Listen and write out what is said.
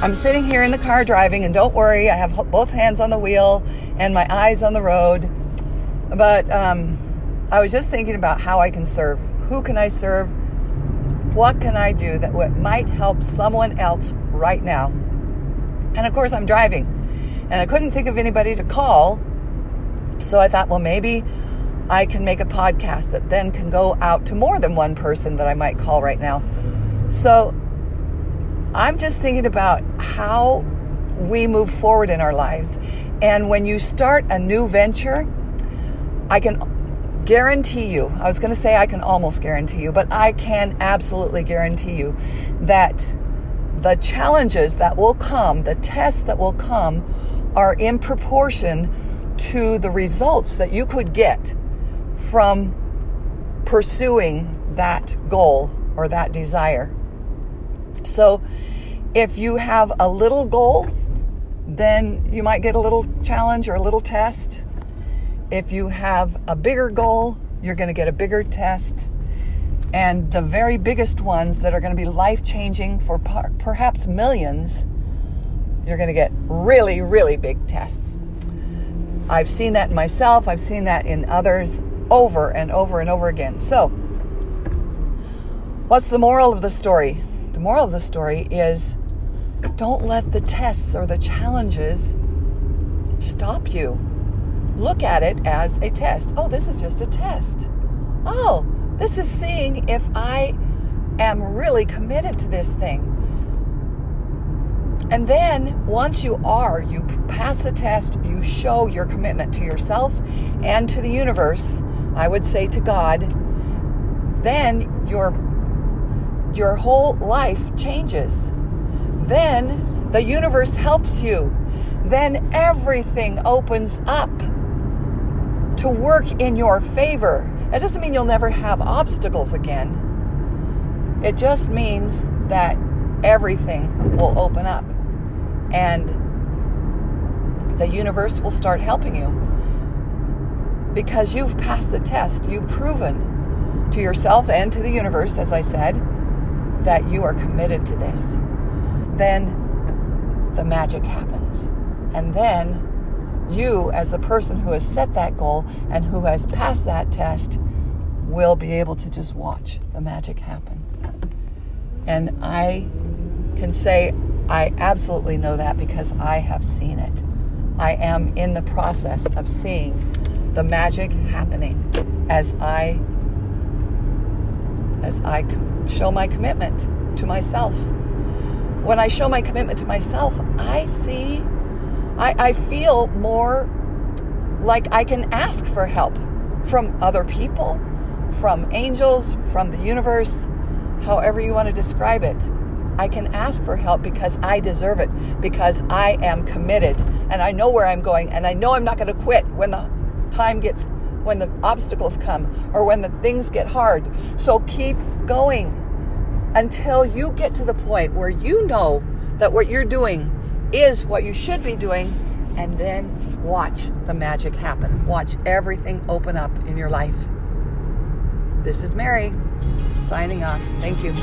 I'm sitting here in the car driving, and don't worry, I have both hands on the wheel and my eyes on the road. But um, I was just thinking about how I can serve. Who can I serve? What can I do that might help someone else right now? And of course, I'm driving, and I couldn't think of anybody to call. So I thought, well, maybe I can make a podcast that then can go out to more than one person that I might call right now. So I'm just thinking about how we move forward in our lives. And when you start a new venture, I can guarantee you, I was going to say I can almost guarantee you, but I can absolutely guarantee you that the challenges that will come, the tests that will come, are in proportion to the results that you could get from pursuing that goal or that desire. So, if you have a little goal, then you might get a little challenge or a little test. If you have a bigger goal, you're going to get a bigger test. And the very biggest ones that are going to be life changing for perhaps millions, you're going to get really, really big tests. I've seen that myself, I've seen that in others over and over and over again. So, what's the moral of the story? The moral of the story is don't let the tests or the challenges stop you. Look at it as a test. Oh, this is just a test. Oh, this is seeing if I am really committed to this thing. And then once you are, you pass the test, you show your commitment to yourself and to the universe, I would say to God, then your your whole life changes. Then the universe helps you. Then everything opens up to work in your favor. It doesn't mean you'll never have obstacles again. It just means that everything will open up and the universe will start helping you because you've passed the test. You've proven to yourself and to the universe, as I said, that you are committed to this. Then the magic happens. And then you, as the person who has set that goal and who has passed that test, will be able to just watch the magic happen. And I can say I absolutely know that because I have seen it. I am in the process of seeing the magic happening as I as I show my commitment to myself. When I show my commitment to myself, I see I, I feel more like I can ask for help from other people, from angels, from the universe, however you want to describe it. I can ask for help because I deserve it, because I am committed and I know where I'm going and I know I'm not going to quit when the time gets, when the obstacles come or when the things get hard. So keep going until you get to the point where you know that what you're doing is what you should be doing, and then watch the magic happen. Watch everything open up in your life. This is Mary signing off. Thank you.